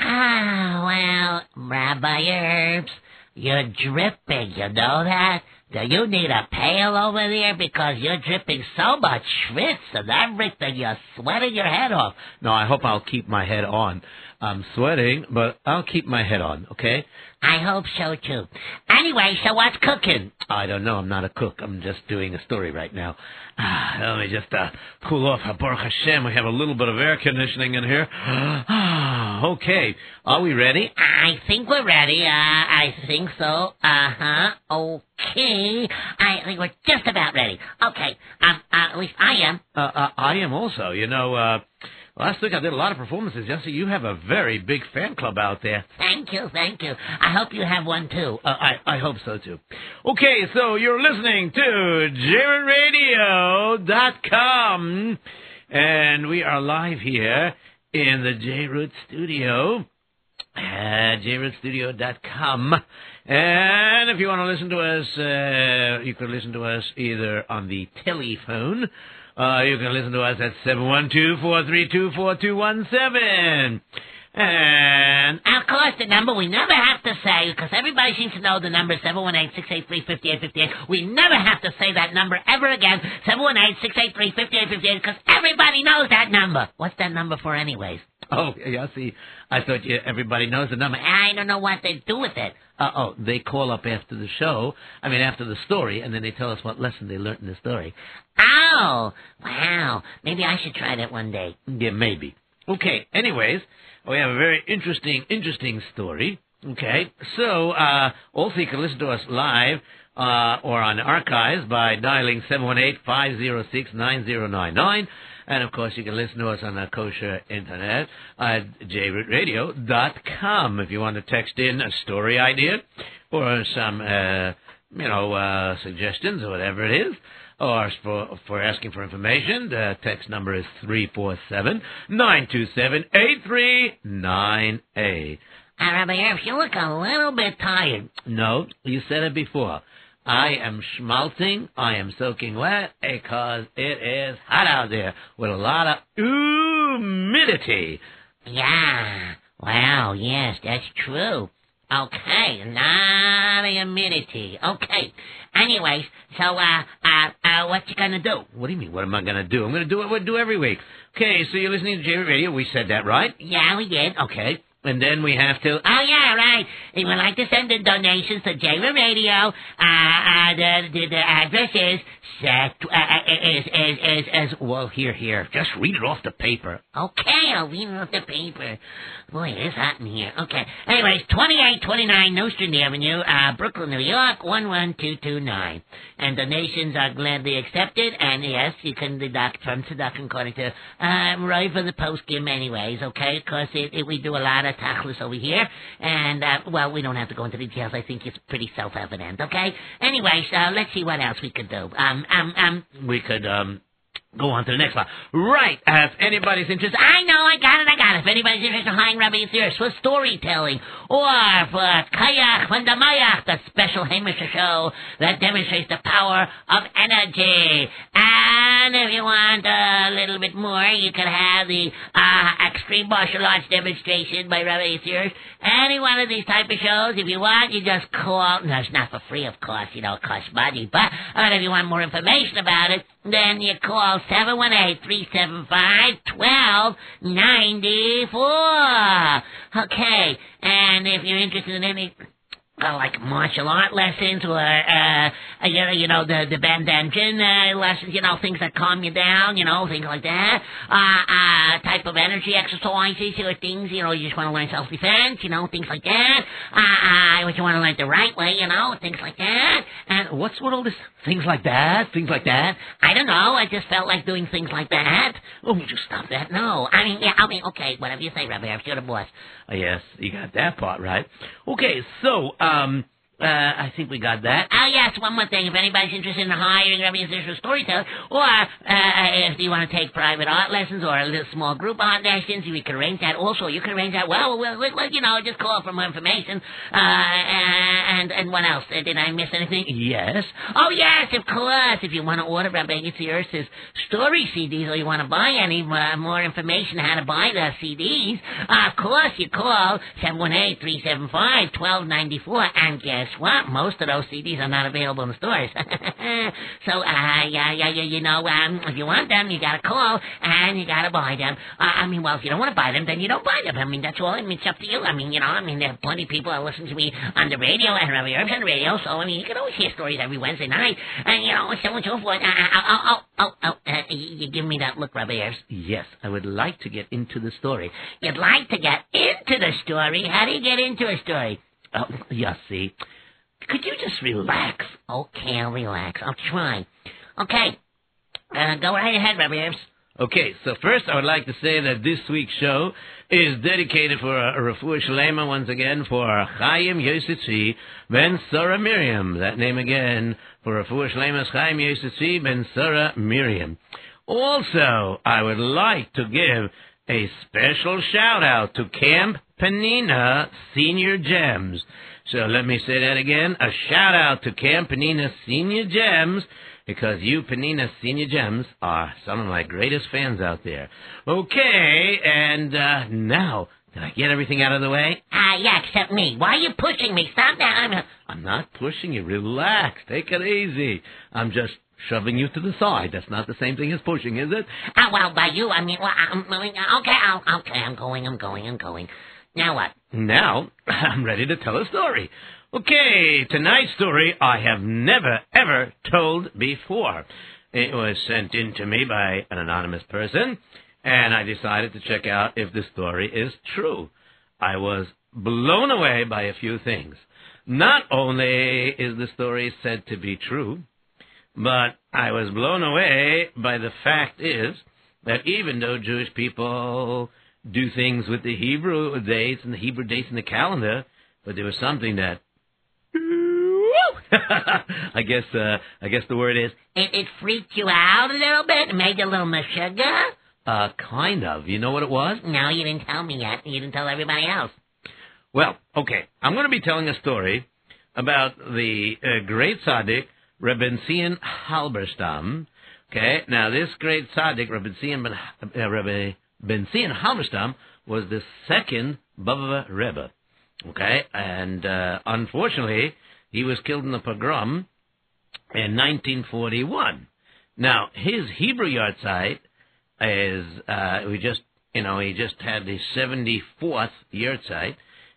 Ah, well, Rabbi Erps, you're dripping, you know that? Do you need a pail over there? Because you're dripping so much schwitz and everything, you're sweating your head off. No, I hope I'll keep my head on. I'm sweating, but I'll keep my head on, okay? I hope so, too. Anyway, so what's cooking? I don't know. I'm not a cook. I'm just doing a story right now. Ah, let me just uh, cool off. Baruch Hashem, we have a little bit of air conditioning in here. Ah, okay. Are we ready? I think we're ready. Uh, I think so. Uh-huh. Okay. I think we're just about ready. Okay. Um, uh, at least I am. Uh, uh, I am also. You know, uh, last week I did a lot of performances. Jesse, you have a very big fan club out there. Thank you, thank you. I hope you have one, too. Uh, I, I hope so, too. Okay, so you're listening to JRadio.com, and we are live here in the J-Root studio at jrootstudio.com. And if you want to listen to us, uh, you can listen to us either on the telephone, uh, you can listen to us at 712-432-4217. And Of course, the number we never have to say, because everybody seems to know the number 718-683-5858. We never have to say that number ever again. 718-683-5858, because everybody knows that number. What's that number for anyways? Oh, yeah, see, I thought you, everybody knows the number. I don't know what they do with it. Uh, oh, they call up after the show, I mean, after the story, and then they tell us what lesson they learned in the story. Oh, wow. Maybe I should try that one day. Yeah, maybe. Okay, anyways, we have a very interesting, interesting story. Okay, so, uh, also you can listen to us live, uh, or on archives by dialing 718-506-9099. And of course, you can listen to us on the kosher internet at jrootradio.com. If you want to text in a story idea or some, uh, you know, uh, suggestions or whatever it is, or for, for asking for information, the text number is 347-927-8398. Uh, Rabbi Erf, you look a little bit tired. No, you said it before. I am schmaltzing, I am soaking wet because it is hot out there with a lot of humidity. Yeah. Wow, yes, that's true. Okay, a humidity. Okay. Anyways, so, uh, uh, uh, what you gonna do? What do you mean, what am I to do? I'm to do what we do every week. Okay, so you're listening to J Radio. We said that, right? Yeah, we did. Okay. And then we have to... Oh yeah, right. You would like to send in donations to J Radio, uh, uh, the, the the address is uh, is is is is Well, here, here. Just read it off the paper. Okay, I'll read it off the paper. Boy, it is hot in here. Okay. Anyways, 2829 Nostrand Avenue, uh, Brooklyn, New York, 11229. And donations are gladly accepted, and yes, you can deduct from deduct according to, uh, right for the post game anyways, okay? Because it, it, we do a lot of tachlis over here, and, uh, well, we don't have to go into details. I think it's pretty self-evident, okay? Anyways, uh, let's see what else we could do. Um, um, um, We could, um... Go on to the next one. Right. If anybody's interested, I know, I got it, I got it. If anybody's interested in hiring Rabbi Yitzhak for storytelling or for Kayak von der Mayach, the special Hamish show that demonstrates the power of energy. And if you want a little bit more, you can have the uh, extreme martial arts demonstration by Rabbi Yitzhak. Any one of these type of shows, if you want, you just call. No, it's not for free, of course. You know, it costs money. But uh, if you want more information about it, then you call 718-375-1294. Okay, and if you're interested in any uh, like martial art lessons or uh, uh you know, the the band engine uh, lessons, you know things that calm you down, you know things like that. Uh, uh type of energy exercises or things, you know, you just want to learn self defense, you know things like that. Uh, uh, you want to learn the right way, you know, things like that. And what's with all this? Things like that? Things like that? I don't know. I just felt like doing things like that. Oh, would you stop that? No. I mean, yeah. I mean, okay. Whatever you say, Rabbi. I'm sure the boss. Uh, yes, you got that part right. Okay, so, um, Uh, I think we got that. Oh, yes, one more thing. If anybody's interested in hiring Rabbi Yisrael storyteller, or uh, if you want to take private art lessons or a little small group art lessons, we can arrange that. Also, you can arrange that. Well, well, well you know, just call for more information. Uh, and and what else? Uh, did I miss anything? Yes. Oh, yes, of course. If you want to order Rabbi Yitzhak's story CDs or you want to buy any uh, more information how to buy the CDs, uh, of course, you call 718-375-1294. And guess what? Most of those CDs are not available in the stores. so, uh, yeah, yeah, yeah, you know, um, if you want them, you gotta call and you gotta buy them. Uh, I mean, well, if you don't want to buy them, then you don't buy them. I mean, that's all. I mean, it's up to you. I mean, you know, I mean, there are plenty of people that listen to me on the radio and Erps on the radio, so, I mean, you can always hear stories every Wednesday night, and, you know, so on and so forth. Uh, oh, oh, oh, oh, uh, you give me that look, Rabbi Erps. Yes, I would like to get into the story. You'd like to get into the story? How do you get into a story? Oh, you see. Could you just relax? Okay, I'll relax. I'll try. Okay. Uh, go right ahead, Rabbi Erps. Okay, so first I would like to say that this week's show is dedicated for a, a Refuah Shalema once again for Chaim Yosef Ben Sarah Miriam. That name again for Refuah Shalema Chaim Yosef Ben Sarah Miriam. Also, I would like to give a special shout out to Camp Penina Senior Gems. So let me say that again. A shout out to Camp Penina Senior Gems because you Penina Senior Gems are some of my greatest fans out there. Okay, and uh, now did I get everything out of the way? Ah, uh, yeah, except me. Why are you pushing me? Stop that. I'm. I'm not pushing you. Relax. Take it easy. I'm just shoving you to the side. That's not the same thing as pushing, is it? Ah, well, by you, I mean, well, I'm, okay, I'll, okay, I'm going, I'm going, I'm going. Now what? Now, I'm ready to tell a story. Okay, tonight's story I have never, ever told before. It was sent in to me by an anonymous person, and I decided to check out if the story is true. I was blown away by a few things. Not only is the story said to be true, but I was blown away by the fact is that even though Jewish people do things with the Hebrew dates and the Hebrew dates in the calendar, but there was something that I guess uh I guess the word is it, it freaked you out a little bit, made you a little meshuggah? Uh kind of. You know what it was? No, you didn't tell me yet. You didn't tell everybody else. Well, okay. I'm going to be telling a story about the uh, great tzaddik Rebbe Zion Halberstam. Okay, now this great tzaddik Rebbe Zion uh, Rebbe Ben Zion Halberstam was the second Bobov Rebbe. Okay, and uh, unfortunately he was killed in the pogrom in 1941. Now his Hebrew yahrzeit is uh, we just you know he just had the 74th yahrzeit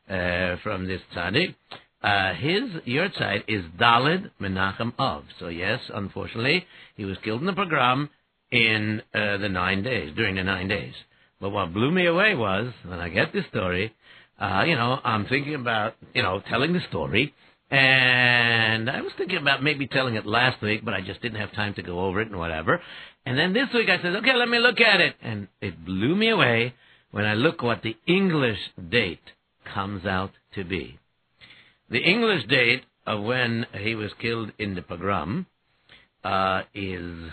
uh, from this tzaddik. Uh, his yahrzeit is Dalid Menachem Av. So yes, unfortunately, he was killed in the pogrom in uh, the nine days, during the nine days. But what blew me away was, when I get this story, uh, you know, I'm thinking about, you know, telling the story, and I was thinking about maybe telling it last week, but I just didn't have time to go over it and whatever. And then this week I said, okay, let me look at it. And it blew me away when I look what the English date comes out to be. The English date of when he was killed in the pogrom uh, is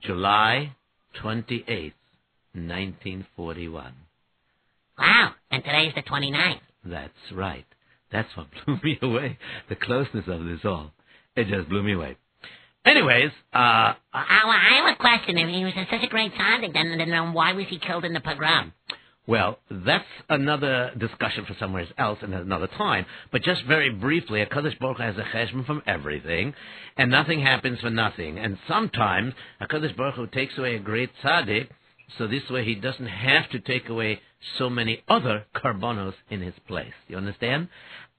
July 28th, 1941. Wow, and today is the 29th. That's right. That's what blew me away. The closeness of this all. It just blew me away. Anyways, uh, I, I have a question. If he was such a great tzaddik, then, then why was he killed in the pogrom? Well, that's another discussion for somewhere else and another time. But just very briefly, a Kadosh Baruch has a cheshbon from everything, and nothing happens for nothing. And sometimes a Kadosh Baruch takes away a great tzaddik, so this way he doesn't have to take away so many other korbanos in his place. You understand?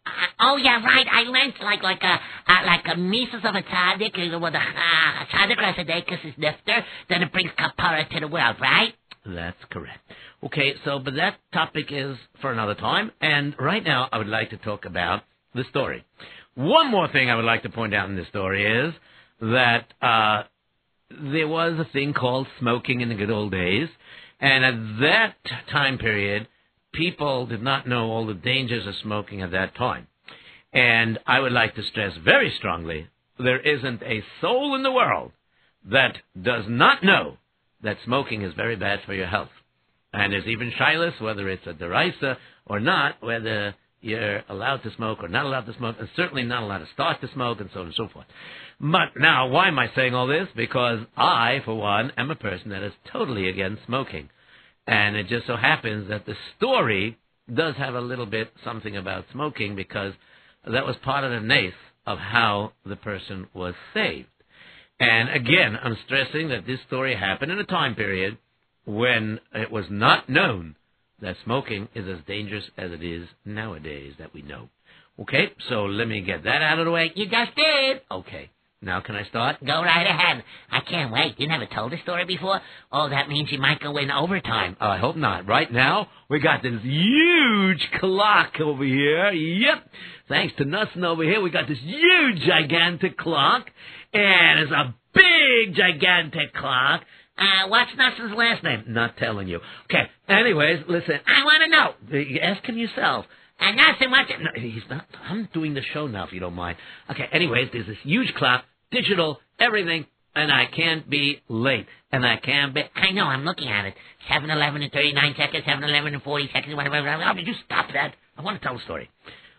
Uh, oh yeah, right. I learned like like a uh, like a mises of a tzaddik with a uh, tzaddik rasadekas is nifter, then it brings kapara to the world, right? That's correct. Okay, so but that topic is for another time, and right now I would like to talk about the story. One more thing I would like to point out in this story is that uh, there was a thing called smoking in the good old days, and at that time period, people did not know all the dangers of smoking at that time. And I would like to stress very strongly there isn't a soul in the world that does not know that smoking is very bad for your health. And there's even shyless, whether it's a derisa or not, whether you're allowed to smoke or not allowed to smoke, and certainly not allowed to start to smoke, and so on and so forth. But now, why am I saying all this? Because I, for one, am a person that is totally against smoking. And it just so happens that the story does have a little bit something about smoking because that was part of the nace of how the person was saved. And again, I'm stressing that this story happened in a time period when it was not known that smoking is as dangerous as it is nowadays that we know. Okay, so let me get that out of the way. You just did. Okay. Now can I start? Go right ahead. I can't wait. You never told the story before? Oh, that means you might go in overtime. Oh, I hope not. Right now, we got this huge clock over here. Yep. Thanks to Nussin over here, we got this huge, gigantic clock. And it's a big, gigantic clock. Uh, what's Nussin's last name? Not telling you. Okay. Anyways, listen. I want to know. Ask him yourself. And Nussin, what's it? No, he's not. I'm doing the show now, if you don't mind. Okay. Anyways, there's this huge clock digital, everything, and I can't be late. And I can't be. I know, I'm looking at it. 7 Eleven and 39 seconds, 7 Eleven and 40 seconds, whatever. Oh, did you stop that? I want to tell the story.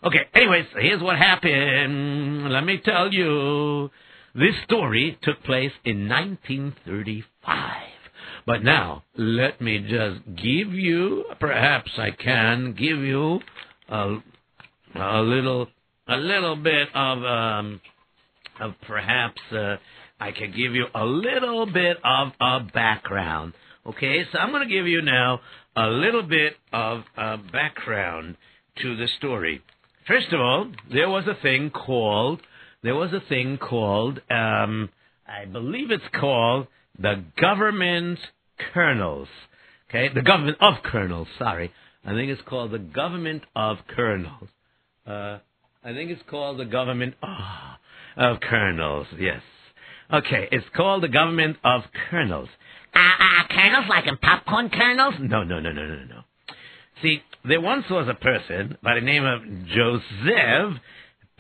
Okay, anyways, here's what happened. Let me tell you. This story took place in 1935. But now, let me just give you, perhaps I can give you a, a little, a little bit of, um, of perhaps uh, I could give you a little bit of a background. Okay, so I'm going to give you now a little bit of a background to the story. First of all, there was a thing called there was a thing called um, I believe it's called the government colonels. Okay, the government of colonels. Sorry, I think it's called the government of colonels. Uh, I think it's called the government. Oh, of colonels, yes. Okay, it's called the government of colonels. Uh, uh, colonels like in popcorn kernels? No, no, no, no, no, no. See, there once was a person by the name of Joseph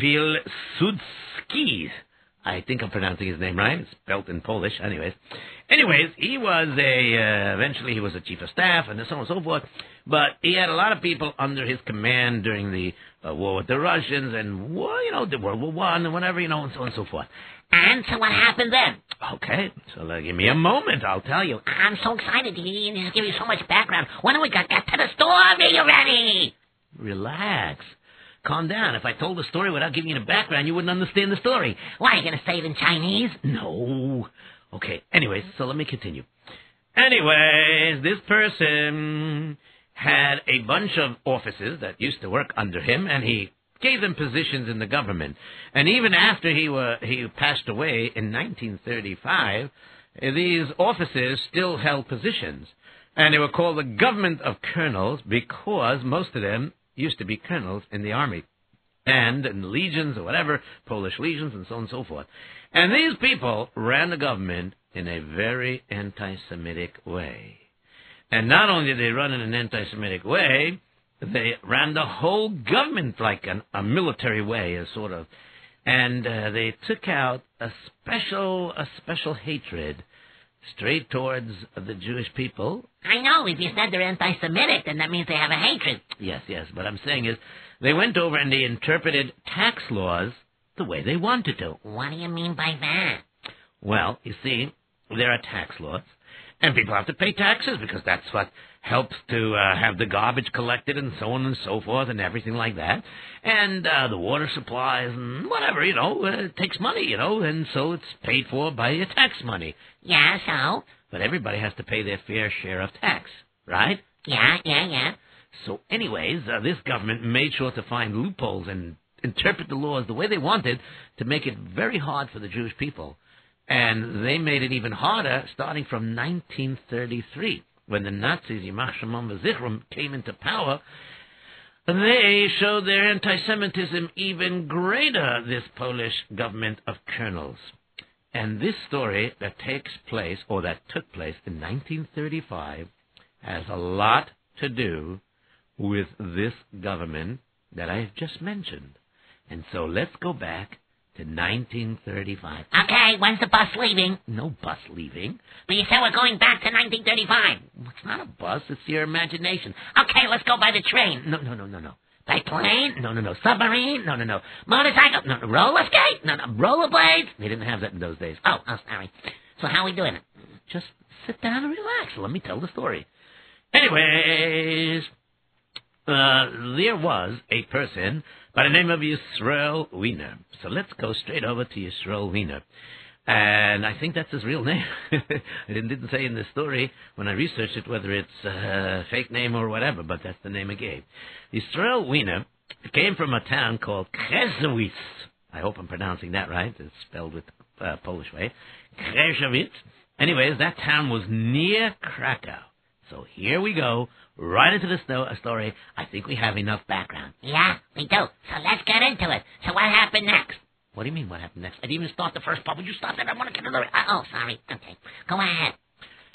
Pilsudski. I think I'm pronouncing his name right. It's spelled in Polish, anyways. Anyways, he was a, uh, eventually he was a chief of staff and so on and so forth. But he had a lot of people under his command during the uh, war with the Russians and, well, you know, the World War One and whatever, you know, and so on and so forth. And so what happened then? Okay, so uh, give me a moment, I'll tell you. I'm so excited to give you so much background. When do we get, get to the story already? Relax. Calm down. If I told the story without giving you the background, you wouldn't understand the story. Why, are you going to say it in Chinese? No. Okay, anyways, so let me continue. Anyways, this person had a bunch of officers that used to work under him, and he gave them positions in the government. And even after he were he passed away in 1935, these officers still held positions, and they were called the government of colonels because most of them used to be colonels in the army and in legions or whatever, Polish legions and so on and so forth. And these people ran the government in a very anti-Semitic way. And not only did they run in an anti-Semitic way, they ran the whole government like an, a military way, a sort of, and uh, they took out a special, a special hatred straight towards the Jewish people. I know. If you said they're anti-Semitic, then that means they have a hatred. Yes, yes. What I'm saying is, they went over and they interpreted tax laws the way they wanted to. What do you mean by that? Well, you see, there are tax laws, and people have to pay taxes because that's what helps to uh, have the garbage collected and so on and so forth and everything like that. And uh, the water supplies and whatever, you know, uh, it takes money, you know, and so it's paid for by your tax money. Yeah, so? But everybody has to pay their fair share of tax, right? Yeah, yeah, yeah. So, anyways, uh, this government made sure to find loopholes and interpret the laws the way they wanted to make it very hard for the Jewish people. And they made it even harder starting from 1933 when the Nazis, Yimach Shemam V'Zichron, came into power, they showed their anti-Semitism even greater, this Polish government of colonels. And this story that takes place, or that took place in 1935, has a lot to do with this government that I have just mentioned. And so let's go back to 1935. Okay, when's the bus leaving? No bus leaving. But you said we're going back to 1935. It's not a bus, it's your imagination. Okay, let's go by the train. No, no, no, no, no. By plane? No, no, no. Submarine? No, no, no. Motorcycle? No, no. Roller skate? No, no. Rollerblades? They didn't have that in those days. Oh, oh, sorry. So how we doing it? Just sit down and relax. Let me tell the story. Anyways, uh, there was a person by the name of Yisrael Wiener. So let's go straight over to Yisrael Wiener. And I think that's his real name. I didn't, say in the story when I researched it whether it's a fake name or whatever, but that's the name I gave. Yisrael Wiener came from a town called Kresowitz. I hope I'm pronouncing that right. It's spelled with uh, Polish way. Kresowitz. Anyways, that town was near Krakow. So here we go, right into the sto- story. I think we have enough background. Yeah, we do. So let's get into it. So what happened next? What do you mean, what happened next? I didn't even start the first part. Would you stop that? I want to get it. Uh, oh, sorry. Okay. Go ahead.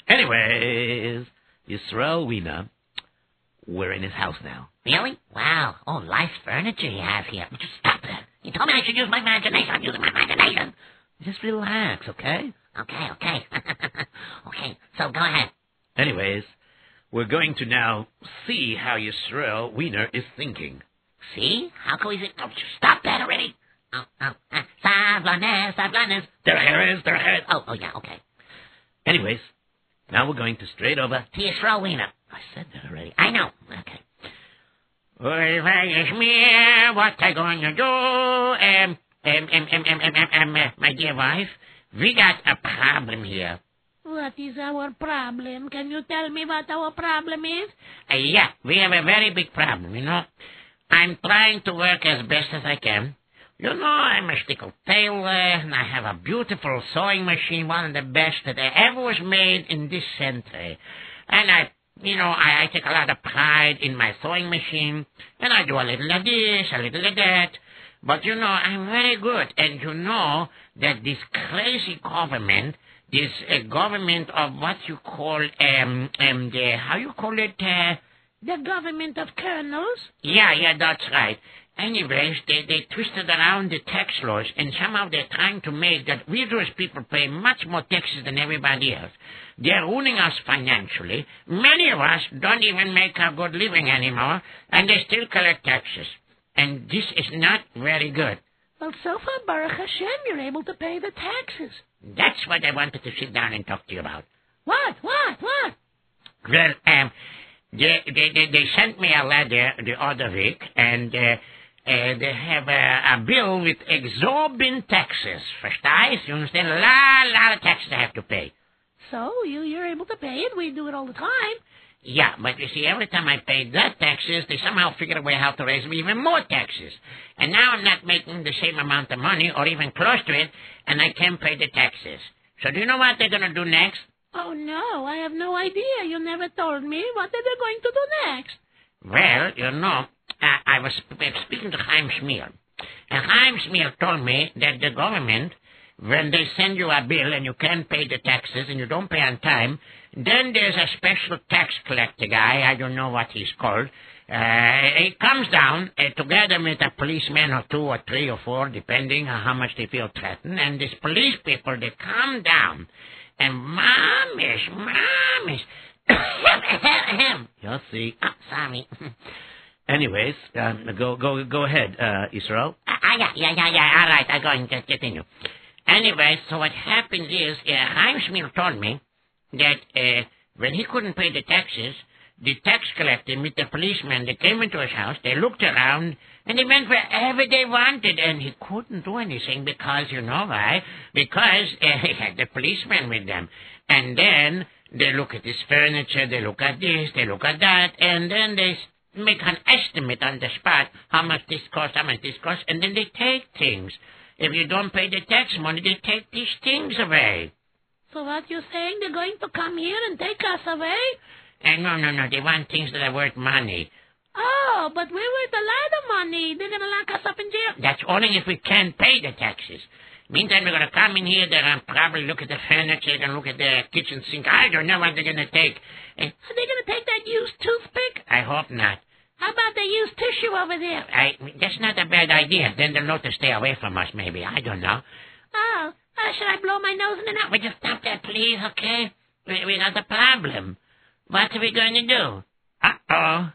Anyways, Yisrael Wiener, we're in his house now. Really? Wow. Oh, nice furniture he has here. Would you stop that? You told me I should use my imagination. I'm using my imagination. Just relax, okay? Okay, okay. okay, so go ahead. Anyways, we're going to now see how Yisrael Wiener is thinking. See? How come he's... Oh, stop that already! Oh, oh, uh, Savlanes, Savlanes! Their hair is, their hair is... Oh, oh, yeah, okay. Anyways, now we're going to straight over to Yisrael Wiener. I said that already. I know. Okay. What I going to do? Um, um, um, um, um, um, um, um, my dear wife, we got a problem here. What is our problem? Can you tell me what our problem is? Uh, yeah, we have a very big problem, you know. I'm trying to work as best as I can. You know, I'm a stickle tailor, and I have a beautiful sewing machine, one of the best that ever was made in this century. And I, you know, I, I take a lot of pride in my sewing machine, and I do a little of this, a little of that. But you know, I'm very good, and you know that this crazy government, this government of what you call, um, um, the, how you call it, uh, The government of colonels? yeah, yeah, that's right. Anyways, they, they twisted around the tax laws, and somehow they're trying to make that we Jewish people pay much more taxes than everybody else. They're ruining us financially. Many of us don't even make a good living anymore, and they still collect taxes. And this is not very good. Well, so far, Baruch Hashem, you're able to pay the taxes. That's what I wanted to sit down and talk to you about. What? What? What? Well, um, they, they, they, they sent me a letter the other week, and uh, uh, they have a, a bill with exorbitant taxes. Verstehst? You understand? A lot, lot of taxes I have to pay. So, you, you're able to pay it. We do it all the time. Yeah, but you see, every time I pay that taxes, they somehow figure a way how to raise me even more taxes. And now I'm not making the same amount of money, or even close to it, and I can't pay the taxes. So do you know what they're going to do next? Oh, no, I have no idea. You never told me. What are they going to do next? Well, you know, uh, I was speaking to Chaim Schmier, and Chaim Schmier told me that the government, when they send you a bill and you can't pay the taxes and you don't pay on time, then there's a special tax collector guy, I don't know what he's called, uh, he comes down uh, together with a policeman or two or three or four, depending on how much they feel threatened, and these police people, they come down, and momish, momish, You'll see. Oh, sorry. Anyways, um, go go go ahead, uh, Israel. Ah, yeah, yeah, yeah, yeah. All right, I'm going to continue. Anyway, so what happened is, uh, told me that uh, when he couldn't pay the taxes, the tax collector with the policeman, they came into his house, they looked around, and they went wherever they wanted, and he couldn't do anything because, you know why? Because uh, he had the policeman with them. And then they look at his furniture, they look at this, they look at that, and then they make an estimate on the spot how much this costs, how much this costs, and then they take things. If you don't pay the tax money, they take these things away. So what you saying? They're going to come here and take us away? And no, no, no, they want things that are worth money. Oh, but we're worth a lot of money. They're going to lock us up in jail. That's only if we can't pay the taxes. Meantime, we're going to come in here, they're going to probably look at the furniture, they're going to look at the kitchen sink. I don't know what they're going to take. And Are they going to take that used toothpick? I hope not. How about they use tissue over there? I, that's not a bad idea. Then they'll know to stay away from us, maybe. I don't know. Oh, uh, should I blow my nose in the Now, would you stop that, please, okay? We, we got a problem. What are we going to do? Uh-oh.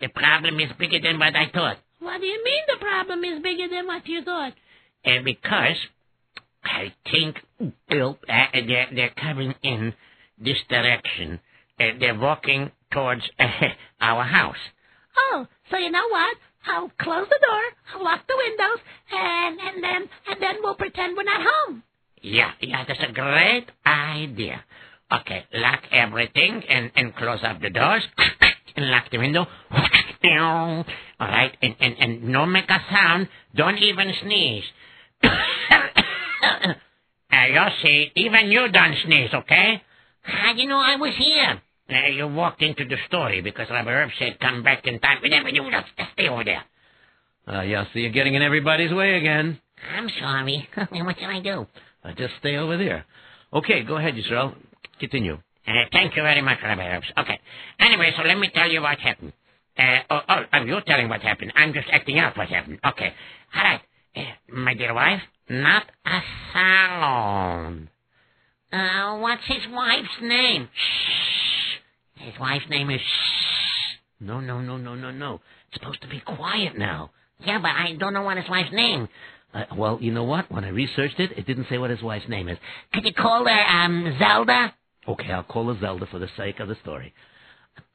The problem is bigger than what I thought. What do you mean the problem is bigger than what you thought? And because I think uh, they're, they're coming in this direction. Uh, they're walking towards uh, our house. Oh, so you know what? I'll close the door, I'll lock the windows, and and then and then we'll pretend we're not home. Yeah, yeah, that's a great idea. Okay, lock everything and, and close up the doors and lock the window. All right, and, and, and no make a sound. Don't even sneeze. uh, see, even you don't sneeze, okay? How do you know I was here? Uh, you walked into the story because Rabbi Herb said come back in time. Whatever you just stay over there. Uh, yeah, so you're getting in everybody's way again. I'm sorry. what did I do? Uh, just stay over there. Okay, go ahead, Yisrael. Continue. Uh, thank you very much, Rabbi Erps. Okay. Anyway, so let me tell you what happened. Uh, oh, oh, oh, you're telling what happened. I'm just acting out what happened. Okay. All right. Uh, my dear wife, not a salon. Uh, what's his wife's name? Shh. His wife's name is Shh. No, no, no, no, no, no. It's supposed to be quiet now. Yeah, but I don't know what his wife's name. Uh, well, you know what? When I researched it, it didn't say what his wife's name is. Could you call her, um, Zelda? Okay, I'll call her Zelda for the sake of the story.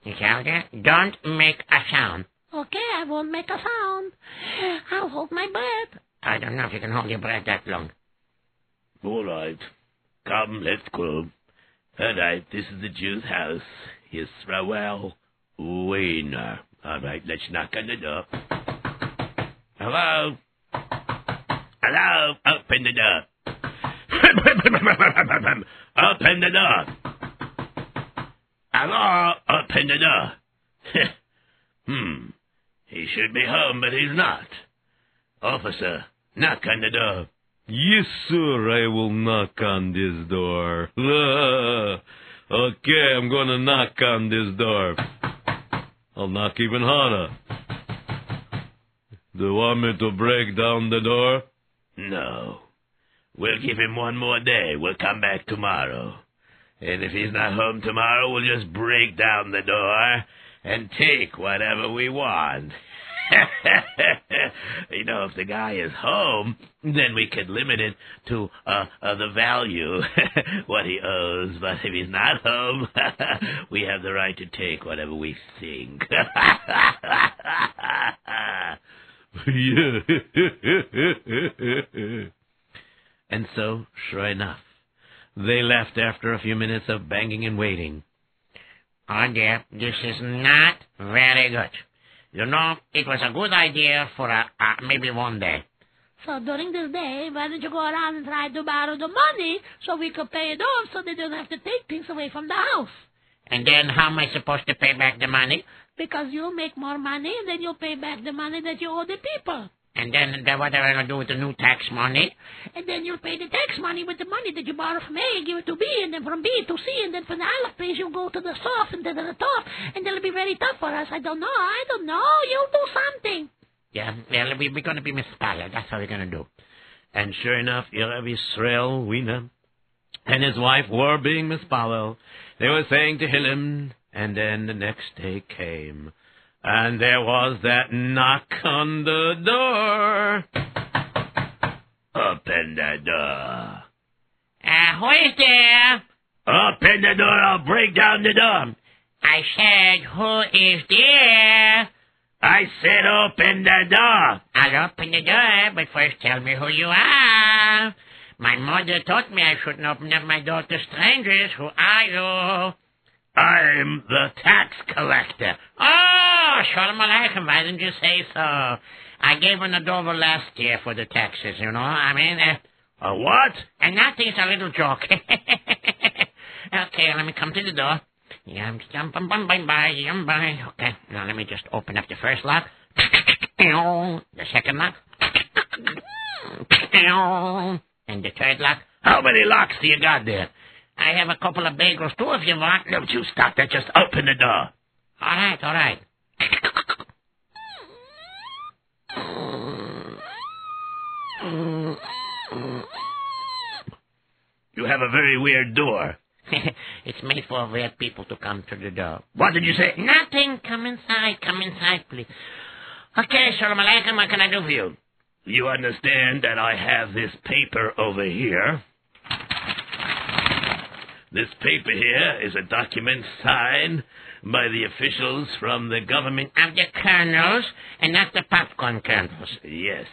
Zelda, don't make a sound. Okay, I won't make a sound. I'll hold my breath. I don't know if you can hold your breath that long. All right. Come, let's go. All right, this is the Jew's house. Here's Raoul Weiner. All right, let's knock on the door. Hello? Hello? Open the door. Open the door. Hello? Open the door. hmm. He should be home, but he's not. Officer, knock on the door. Yes, sir, I will knock on this door. okay, I'm gonna knock on this door. I'll knock even harder. Do you want me to break down the door? No. We'll give him one more day. We'll come back tomorrow. And if he's not home tomorrow, we'll just break down the door and take whatever we want. you know, if the guy is home, then we could limit it to uh, uh, the value, what he owes. But if he's not home, we have the right to take whatever we think. and so, sure enough, they left after a few minutes of banging and waiting. Oh dear, this is not very good. You know, it was a good idea for a, uh, maybe one day. So during this day, why don't you go around and try to borrow the money so we could pay it off so they don't have to take things away from the house? And then how am I supposed to pay back the money? Because you'll make more money and then you'll pay back the money that you owe the people. And then, then what am I going to do with the new tax money? And then you'll pay the tax money with the money that you borrow from A and give it to B, and then from B to C, and then from the olive place you'll go to the soft and then to the top, and that'll be very tough for us. I don't know. I don't know. You'll do something. Yeah, well, we, we're going to be Miss Spalla. That's what we're going to do. And sure enough, Yorav Yisrael Wiener and his wife were being mispallel. They were saying to Hillel, and then the next day came, and there was that knock on the door. Open the door. Uh, who is there? Open the door, I'll break down the door. I said, who is there? I said open the door. I'll open the door, but first tell me who you are. My mother taught me I shouldn't open up my door to strangers. Who are you? I'm the tax collector. Oh, Shalom Aleichem. Why didn't you say so? I gave him the door last year for the taxes, you know. I mean, uh, A what? and nothing's a little joke. okay, let me come to the door. Yum, yum, bum, bum, bum, bye, yum, bye. Okay, now let me just open up the first lock. The second lock. And the third lock. How many locks do you got there? I have a couple of bagels too if you want. Don't you stop that. Just open the door. All right, all right. You have a very weird door. it's made for weird people to come to the door. What did you say? Nothing. Come inside. Come inside, please. Okay, Shalom Aleichem, what can I do for you? You understand that I have this paper over here this paper here is a document signed by the officials from the government. Of the kernels and not the popcorn kernels. Yes.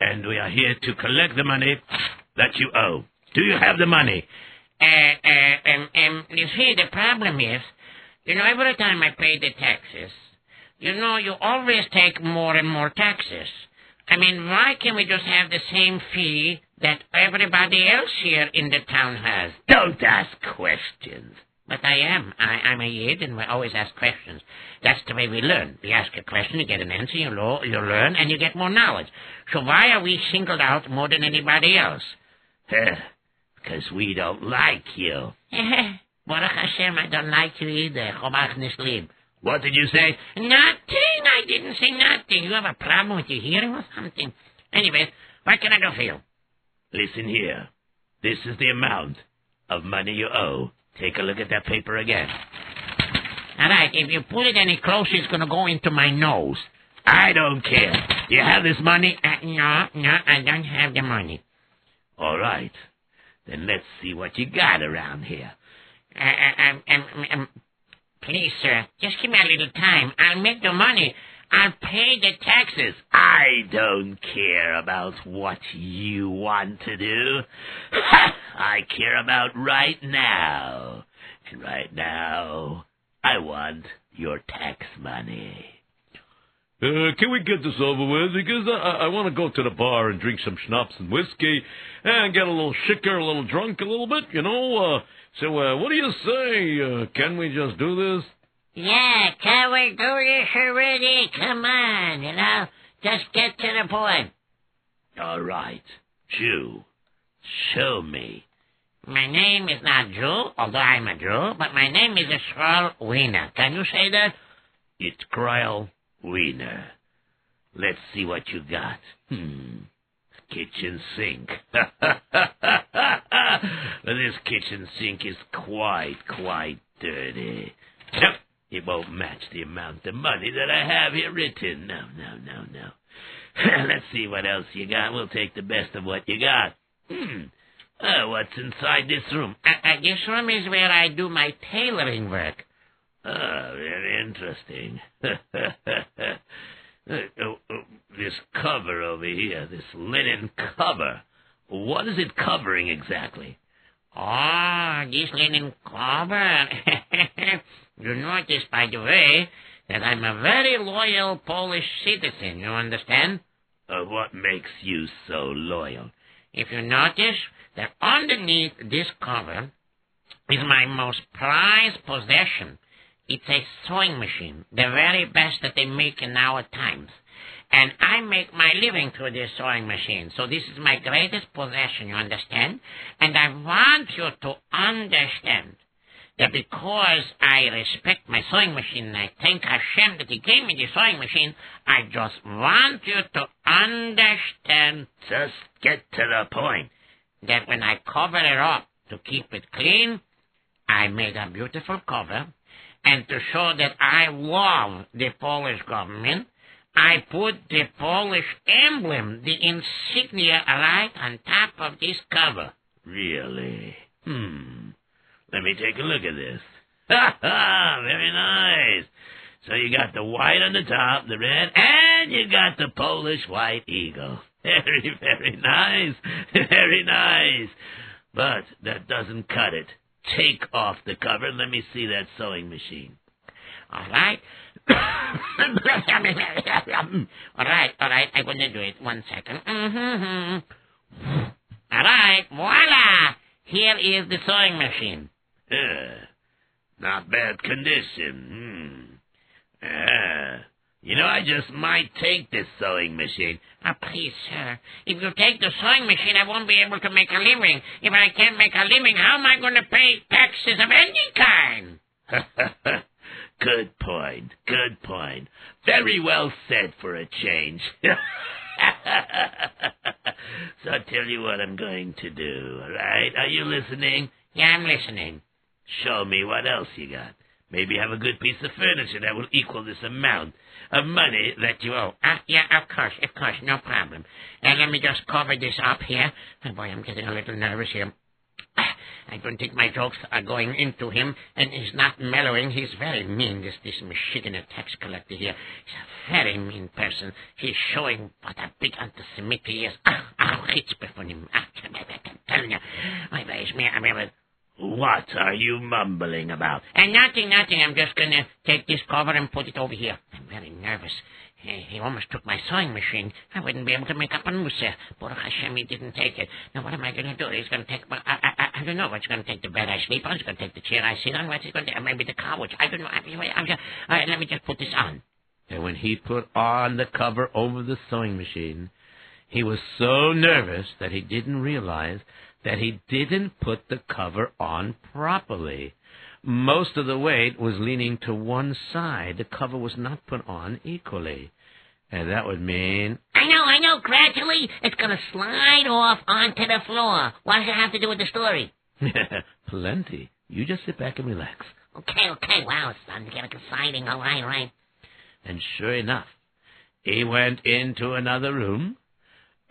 And we are here to collect the money that you owe. Do you have the money? Uh, uh, um, um, you see, the problem is, you know, every time I pay the taxes, you know, you always take more and more taxes. I mean, why can't we just have the same fee that everybody else here in the town has? Don't ask questions. But I am. I, I'm a Yid, and we always ask questions. That's the way we learn. We ask a question, you get an answer, you, lo- you learn, and you get more knowledge. So why are we singled out more than anybody else? Because we don't like you. Baruch Hashem, I don't like you either. What did you say? Nothing. I didn't say nothing. You have a problem with your hearing or something? Anyway, what can I do for you? Listen here. This is the amount of money you owe. Take a look at that paper again. All right, if you put it any closer, it's going to go into my nose. I don't care. You have this money? Uh, no, no, I don't have the money. All right. Then let's see what you got around here. Uh, uh, um, um, um, please, sir, just give me a little time. I'll make the money. I'll pay the taxes. I don't care about what you want to do. I care about right now. And right now, I want your tax money. Uh, can we get this over with? Because I, I want to go to the bar and drink some schnapps and whiskey and get a little shicker, a little drunk a little bit, you know? Uh, so, uh, what do you say? Uh, can we just do this? Yeah, can we do this already? Come on, you know? Just get to the point. All right. Jew, show me. My name is not Jew, although I'm a Jew, but my name is Israel Wiener. Can you say that? It's Kreil Wiener. Let's see what you got. Hmm. Kitchen sink. this kitchen sink is quite, quite dirty. Nope. It won't match the amount of money that I have here written. No, no, no, no. Let's see what else you got. We'll take the best of what you got. Hmm. Uh, what's inside this room? Uh, uh, this room is where I do my tailoring work. Ah, very interesting. Uh, oh, oh, this cover over here, this linen cover. What is it covering exactly? Oh, this linen cover. you notice, by the way, that I'm a very loyal Polish citizen, you understand? Uh, what makes you so loyal? If you notice that underneath this cover is my most prized possession. It's a sewing machine, the very best that they make in our times. And I make my living through this sewing machine. So this is my greatest possession, you understand? And I want you to understand that because I respect my sewing machine and I thank Hashem that He gave me the sewing machine, I just want you to understand Just get to the point. that when I cover it up to keep it clean, I made a beautiful cover. And to show that I love the Polish government, I put the Polish emblem, the insignia, right on top of this cover. Really? Hmm. Let me take a look at this. Ha ha! Very nice. So you got the white on the top, the red, and you got the Polish white eagle. Very, very nice. Very nice. But that doesn't cut it. Take off the cover let me see that sewing machine. All right? all right, all right. I'm going to do it. One second. Mm-hmm. All right, voila! Here is the sewing machine. Yeah. Not bad condition. Hmm. Yeah. You know, I just might take this sewing machine. Ah, please, sir. If you take the sewing machine, I won't be able to make a living. If I can't make a living, how am I going to pay taxes of any kind? Good point. Good point. Very well said for a change. so I'll tell you what I'm going to do, all right? Are you listening? Yeah, I'm listening. Show me what else you got. Maybe have a good piece of furniture that will equal this amount of money that you owe. Ah, yeah, of course, of course, no problem. And let me just cover this up here. Oh, boy, I'm getting a little nervous here. I don't think my jokes are going into him, and he's not mellowing. He's very mean, this, this Michigan tax collector here. He's a very mean person. He's showing what a big anti-Semite he is. Ah, ah, chutzpah von him. Ah, I'm telling you. I weiß mir, I'm. What are you mumbling about? And nothing, nothing. I'm just gonna take this cover and put it over here. I'm very nervous. He, almost took my sewing machine. I wouldn't be able to make up a noose. Baruch Hashem, he didn't take it. Now, what am I gonna do? He's gonna take my... I, I, I don't know. What's gonna take the bed I sleep on? He's gonna take the chair I sit on? What's he gonna take? Maybe the couch. I don't know. I, I'm just... All right, let me just put this on. And when he put on the cover over the sewing machine, he was so nervous that he didn't realize that he didn't put the cover on properly. Most of the weight was leaning to one side. The cover was not put on equally. And that would mean. I know, I know. Gradually, it's going to slide off onto the floor. What does it have to do with the story? Plenty. You just sit back and relax. Okay, okay. Wow, it's starting to get exciting. All right, all right. And sure enough, he went into another room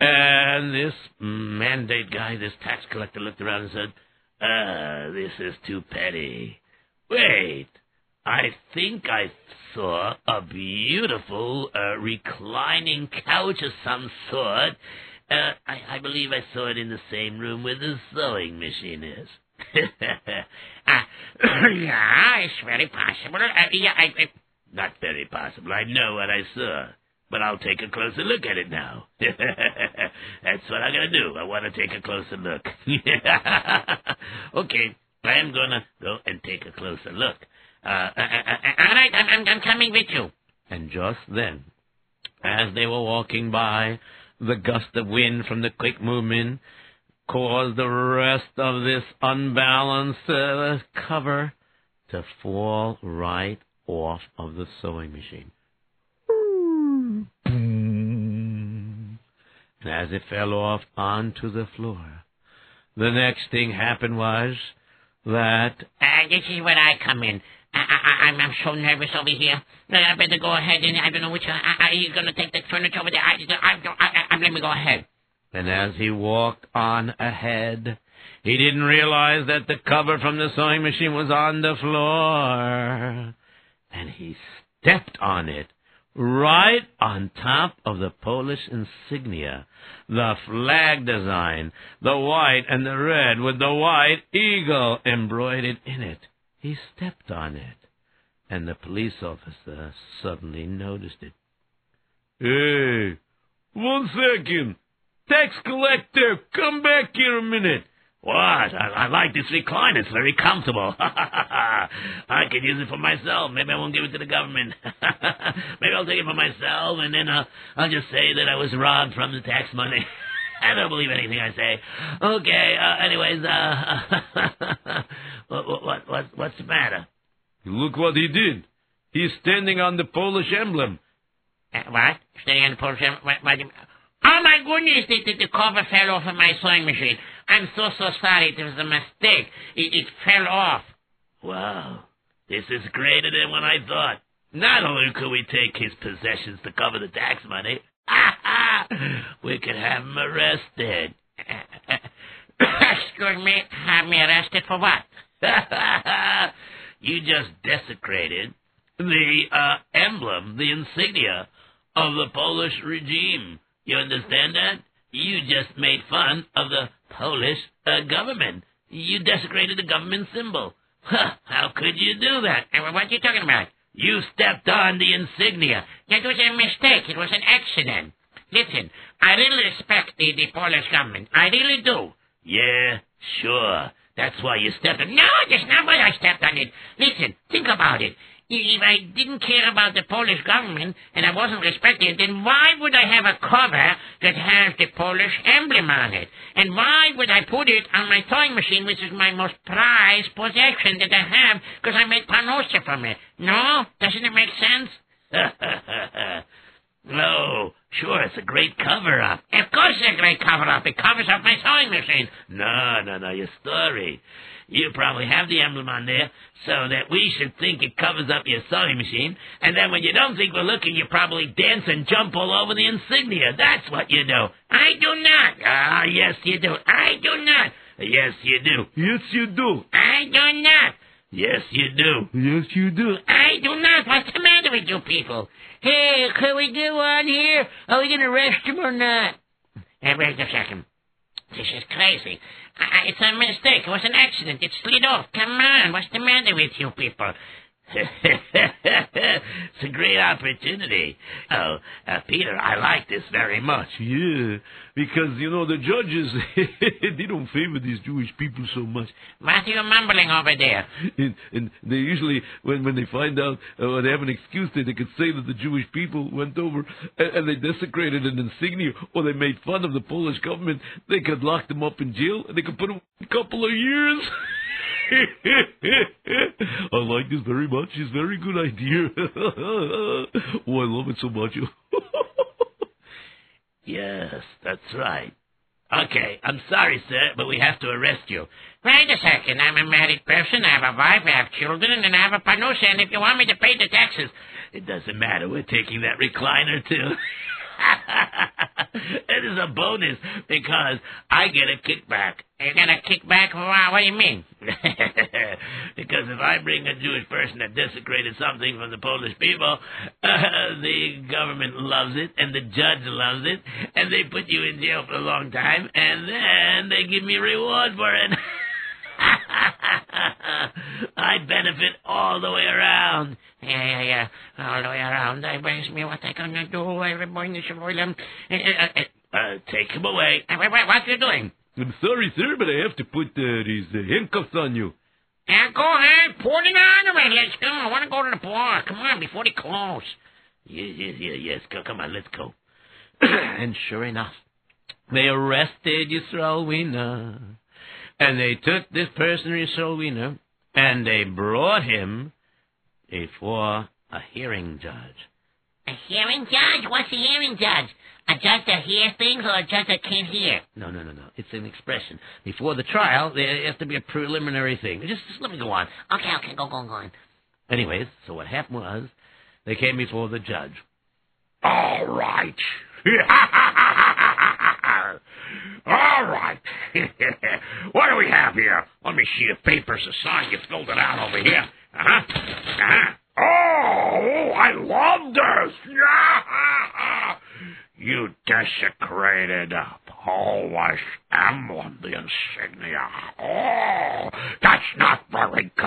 and this mandate guy, this tax collector, looked around and said, uh, this is too petty. Wait, I think I saw a beautiful uh, reclining couch of some sort. Uh, I, I believe I saw it in the same room where the sewing machine is. uh, yeah, it's very possible. Uh, yeah, I, I... Not very possible. I know what I saw but I'll take a closer look at it now. That's what I'm going to do. I want to take a closer look. okay, I'm going to go and take a closer look. Uh, uh, uh, uh, all right, I'm, I'm coming with you. And just then, as they were walking by, the gust of wind from the quick movement caused the rest of this unbalanced uh, cover to fall right off of the sewing machine. As it fell off onto the floor. The next thing happened was that. Uh, this is where I come in. I, I'm so nervous over here. I better go ahead and I don't know which. Uh, I, I, he's going to take the furniture over there. I, I, I, let me go ahead. And as he walked on ahead, he didn't realize that the cover from the sewing machine was on the floor. And he stepped on it right on top of the Polish insignia, the flag design, the white and the red with the white eagle embroidered in it. He stepped on it, and the police officer suddenly noticed it. Hey, one second. Tax collector, come back here a minute. What? I, I like this recliner. It's very comfortable. I could use it for myself. Maybe I won't give it to the government. Maybe I'll take it for myself, and then I'll, I'll just say that I was robbed from the tax money. I don't believe anything I say. Okay. Uh, anyways, uh, what, what, what, what's the matter? Look what he did. He's standing on the Polish emblem. Uh, what? Standing on the Polish emblem? What, what, oh my goodness! The, the, the cover fell off of my sewing machine. I'm so, so sorry. It was a mistake. It, it fell off. Wow. This is greater than what I thought. Not only could we take his possessions to cover the tax money, we could have him arrested. Excuse me, have me arrested for what? you just desecrated the uh, emblem, the insignia of the Polish regime. You understand that? You just made fun of the Polish uh, government. You desecrated the government symbol. Huh, how could you do that? And what are you talking about? You stepped on the insignia. That was a mistake. It was an accident. Listen, I really respect the, the Polish government. I really do. Yeah, sure. That's why you stepped on No, that's not why I stepped on it. Listen, think about it. If I didn't care about the Polish government and I wasn't respecting it, then why would I have a cover that has the Polish emblem on it? And why would I put it on my sewing machine, which is my most prized possession that I have, because I made parnassa from it? No? Doesn't it make sense? No, sure, it's a great cover-up. Of course it's a great cover-up. It covers up my sewing machine. No, no, no, your story. You probably have the emblem on there so that we should think it covers up your sewing machine, and then when you don't think we're looking, you probably dance and jump all over the insignia. That's what you do. I do not. Ah, yes, you do. I do not. Yes, you do. Yes, you do. I do not. Yes, you do. Yes, you do. I do not. What's the matter with you people? Hey, can we go on here? Are we going to arrest him or not? Hey, wait a second. This is crazy. I, it's a mistake. It was an accident. It slid off. Come on. What's the matter with you people? it's a great opportunity. Oh, uh, Peter, I like this very much. Yeah, because, you know, the judges, they don't favor these Jewish people so much. What are you mumbling over there? And, and they usually, when, when they find out uh, or they have an excuse, they, they could say that the Jewish people went over and, and they desecrated an insignia or they made fun of the Polish government, they could lock them up in jail and they could put them a couple of years. I like this very much. It's a very good idea. oh, I love it so much. Yes, that's right. Okay, I'm sorry, sir, but we have to arrest you. Wait a second. I'm a married person. I have a wife. I have children. And I have a parnassa. And if you want me to pay the taxes, It doesn't matter. We're taking that recliner too. it is a bonus because I get a kickback. you're going to kick back? What, what do you mean? because if I bring a Jewish person that desecrated something from the Polish people, uh, the government loves it and the judge loves it, and they put you in jail for a long time, and then they give me reward for it. I benefit all the way around. Yeah, yeah, yeah. All the way around. I brings me what I gonna do. Should oil them. Uh, take him away. uh, wait, wait, what you doing? I'm sorry, sir, but I have to put uh, these uh, handcuffs on you. Yeah, go ahead. Put it on me. Let's go. I want to go to the bar. Come on, before they close. Yes, yes, yes, yes. Go, come on, let's go. and sure enough, they arrested Yisrael Wiener. And they took this person, Yisrael Wiener, and they brought him before a hearing judge. A hearing judge? What's a hearing judge? A judge that hears things or a judge that can't hear? No, no, no, no. It's an expression. Before the trial, there has to be a preliminary thing. Just, just let me go on. Okay, okay, go, go, go on. Anyways, so what happened was, they came before the judge. All right. What do we have here? Let me see the papers, the sign. You filled it out over here. Uh-huh. Uh-huh. Oh, I love this. you desecrated a Polish emblem, the insignia. Oh, that's not very good.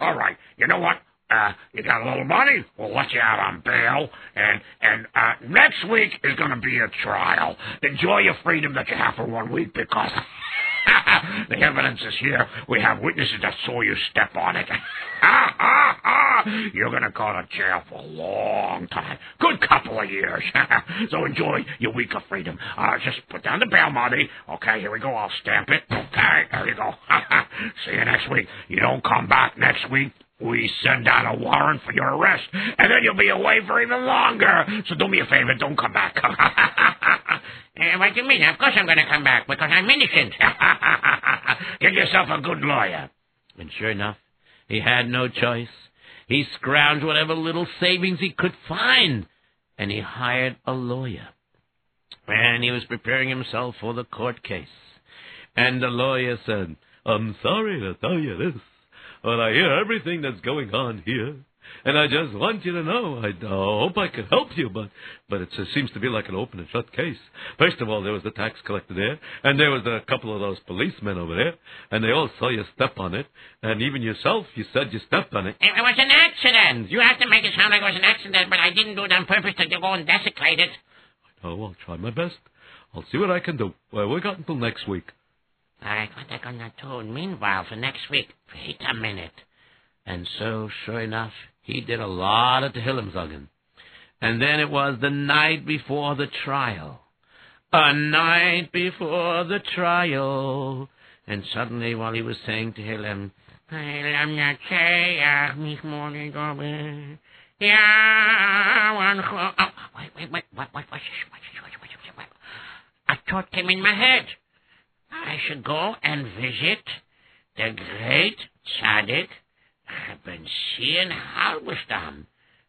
All right, you know what? Uh, you got a little money? We'll let you out on bail. And and uh, next week is going to be a trial. Enjoy your freedom that you have for one week because the evidence is here. We have witnesses that saw you step on it. You're going to go to jail for a long time. Good couple of years. so enjoy your week of freedom. Uh, just put down the bail money. Okay, here we go. I'll stamp it. Okay, there you go. See you next week. You don't come back next week. We send out a warrant for your arrest, and then you'll be away for even longer. So do me a favor, don't come back. Uh, what do you mean? Of course I'm going to come back because I'm innocent. Get yourself a good lawyer. And sure enough, he had no choice. He scrounged whatever little savings he could find, and he hired a lawyer. And he was preparing himself for the court case. And the lawyer said, I'm sorry to tell you this, but I hear everything that's going on here. And I just want you to know, I uh, hope I could help you, but but it seems to be like an open and shut case. First of all, there was the tax collector there, and there was a couple of those policemen over there, and they all saw you step on it, and even yourself, you said you stepped on it. It was an accident. You have to make it sound like it was an accident, but I didn't do it on purpose to go and desecrate it. Oh, I'll try my best. I'll see what I can do. Well, we got until next week. Right, what I gonna do? Meanwhile, for next week, wait a minute. And so, sure enough, he did a lot of Tehillim singing. And then it was the night before the trial. A night before the trial. And suddenly, while he was saying Tehillim, Lam Natsayach uh, mich morning gobe. Ja, one oh, wait, wait, wait, what, what, what's this? What's this? What's this? What's this? A thought came in my head. I should go and visit the great tzaddik Ben Tzion Halberstam.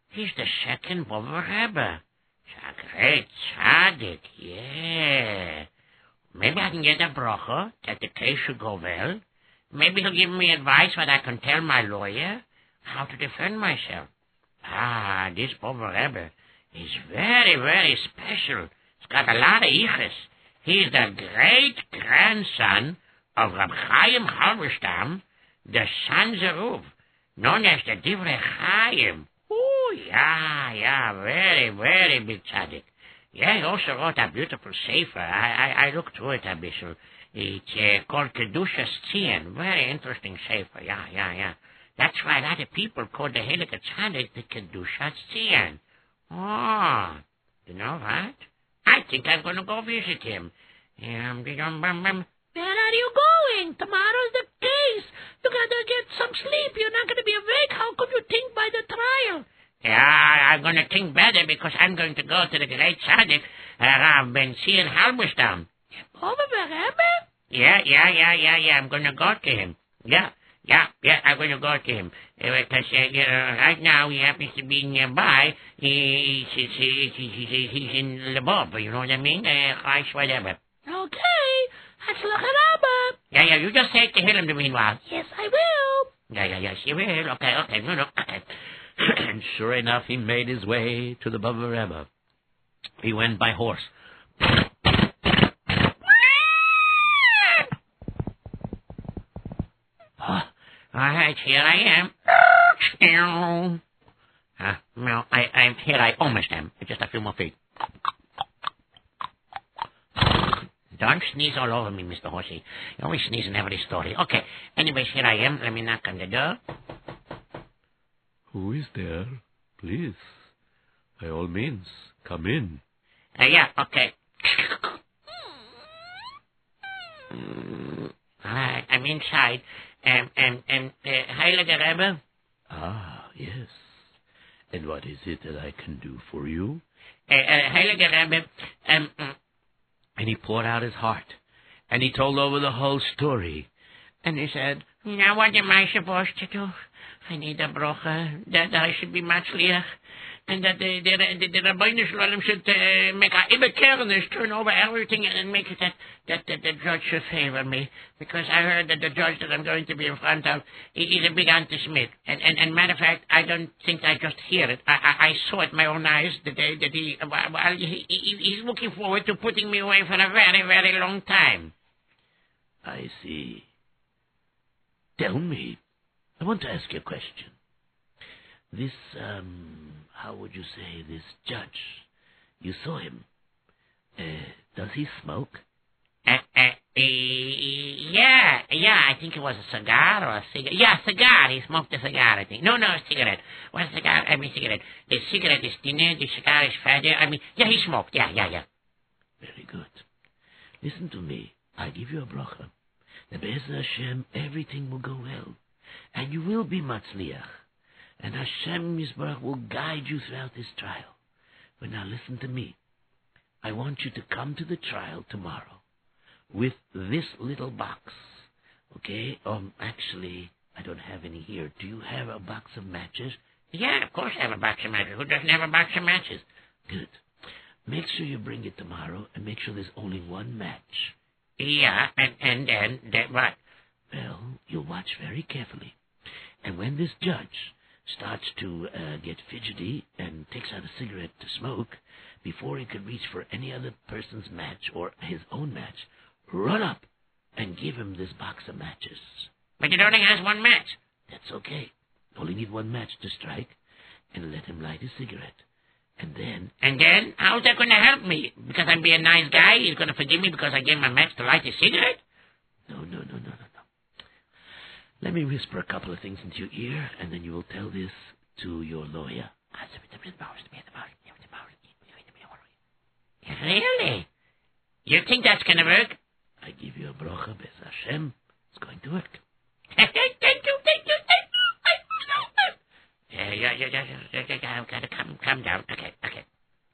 He's the second Bobov Rebbe. He's a great tzaddik, yeah. Maybe I can get a brocha that the case should go well. Maybe he'll give me advice what I can tell my lawyer how to defend myself. Ah, this Bobov Rebbe is very, very special. He's got a lot of iches. He's the great grandson of Rab Chaim Halberstam, the Sanzer Rov, known as the Divrei Chaim. Oh, yeah, yeah, very, very big tzaddik. Yeah, he also wrote a beautiful sefer. I, I, I looked through it a bit. It's uh, called Kedushas Tzion. Very interesting sefer. Yeah, yeah, yeah. That's why a lot of people call the Heilige Tzaddik the Kedushas Tzion. Oh, you know what? I think I'm going to go visit him. Where are you going? Tomorrow's the case. You gotta get some sleep. You're not gonna be awake. How could you think by the trial? Yeah, I'm going to think better because I'm going to go to the great tzaddik, uh, Rav Ben Tzion Halberstam. Over the Rebbe? Yeah, yeah, yeah, yeah, yeah. I'm going to go to him. Yeah, yeah, yeah. I'm going to go to him because uh, you know, right now he happens to be nearby. He, he's, he's, he's, he's, he's in Lebob. You know what I mean? Uh, Christ, whatever. Okay. Hatzlach Rabba. Yeah, yeah. You just say it to him in the meanwhile. Yes, I will. Yeah, yeah, yes, you will. Okay, okay, no, no. Okay. and sure enough, he made his way to the Bobov Rebbe. He went by horse. All right, here I am. Uh, no, I, I'm here. I almost am. Just a few more feet. Don't sneeze all over me, Mr. Horsey. You always sneeze in every story. Okay. Anyways, here I am. Let me knock on the door. Who is there? Please, by all means, come in. Uh, yeah, okay. All right, I'm inside. Um, um, um, uh, Heilige Rebbe? Ah, yes. And what is it that I can do for you? Uh, uh, Heilige Rebbe, um, mm, And he poured out his heart, and he told over the whole story. and he said, now what am I supposed to do? I need a brocha, that I should be matzliach, and that the, the, the, the Ribono Shel Olam should uh, make a ibekernis, turn over everything and make it that, that, that the judge should favor me. Because I heard that the judge that I'm going to be in front of, is a big anti-Smith. And, and, and matter of fact, I don't think I just hear it. I, I, I saw it my own eyes the day that he, well, he, he, he's looking forward to putting me away for a very, very long time. I see. Tell me, I want to ask you a question. This, um, how would you say, this judge, you saw him. Uh, does he smoke? Uh, uh, yeah, yeah, I think it was a cigar or a cigarette. Yeah, cigar. He smoked a cigar, I think. No, no, a cigarette. What a cigar? I mean, cigarette. The cigarette is thinner, the cigar is fatter. I mean, yeah, he smoked. Yeah, yeah, yeah. Very good. Listen to me. I give you a bracha. The Be'ez Hashem, everything will go well. And you will be Matzliach. And Hashem Yisbarach will guide you throughout this trial. But now listen to me. I want you to come to the trial tomorrow with this little box. Okay? Um, actually, I don't have any here. Do you have a box of matches? Yeah, of course I have a box of matches. Who doesn't have a box of matches? Good. Make sure you bring it tomorrow and make sure there's only one match. Yeah, and, and and, then what? Well, you'll watch very carefully. And when this judge starts to uh, get fidgety and takes out a cigarette to smoke, before he can reach for any other person's match or his own match, run up and give him this box of matches. But it only has one match. That's okay. Only need one match to strike, and let him light his cigarette. And then, And then, how's that going to help me? Because I'm being a nice guy, he's going to forgive me because I gave him a match to light his cigarette? no, no, no, no. Let me whisper a couple of things into your ear, and then you will tell this to your lawyer. Really? You think that's going to work? I give you a bracha, Bez Hashem. It's going to work. thank you, thank you, thank you. Yeah, yeah, yeah, yeah, yeah, yeah, yeah, I've got to come, come down. Okay, okay.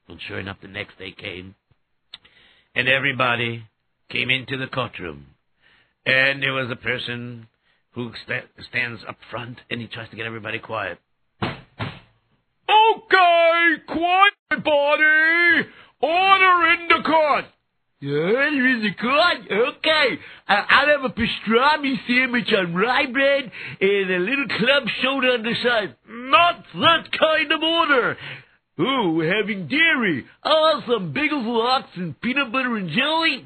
And sure enough, the next day came, and everybody came into the courtroom. And there was a person who sta- stands up front, and he tries to get everybody quiet. Okay, quiet, everybody! Order in the court! Yeah, there is a court. Okay. I- I'll have a pastrami sandwich on rye bread and a little club soda on the side. Not that kind of order. Ooh, we're having dairy. Oh, some bagels, lox, and peanut butter and jelly.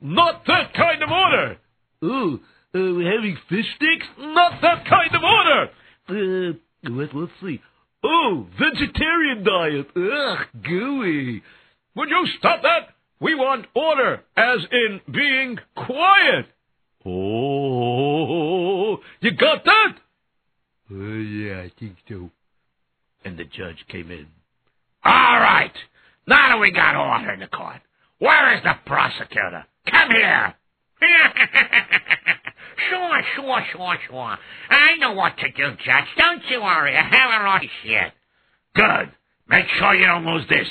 Not that kind of order. Ooh, uh, having fish sticks. Not that kind of order. Uh, let, let's see. Oh, vegetarian diet. Ugh, gooey. Would you stop that? We want order, as in being quiet. Oh, you got that? Uh, yeah, I think so. And the judge came in. All right. Now that we got order in the court, where is the prosecutor? Come here. sure, sure, sure, sure. I know what to do, Judge. Don't you worry. I haven't lost yet. Good. Make sure you don't lose this.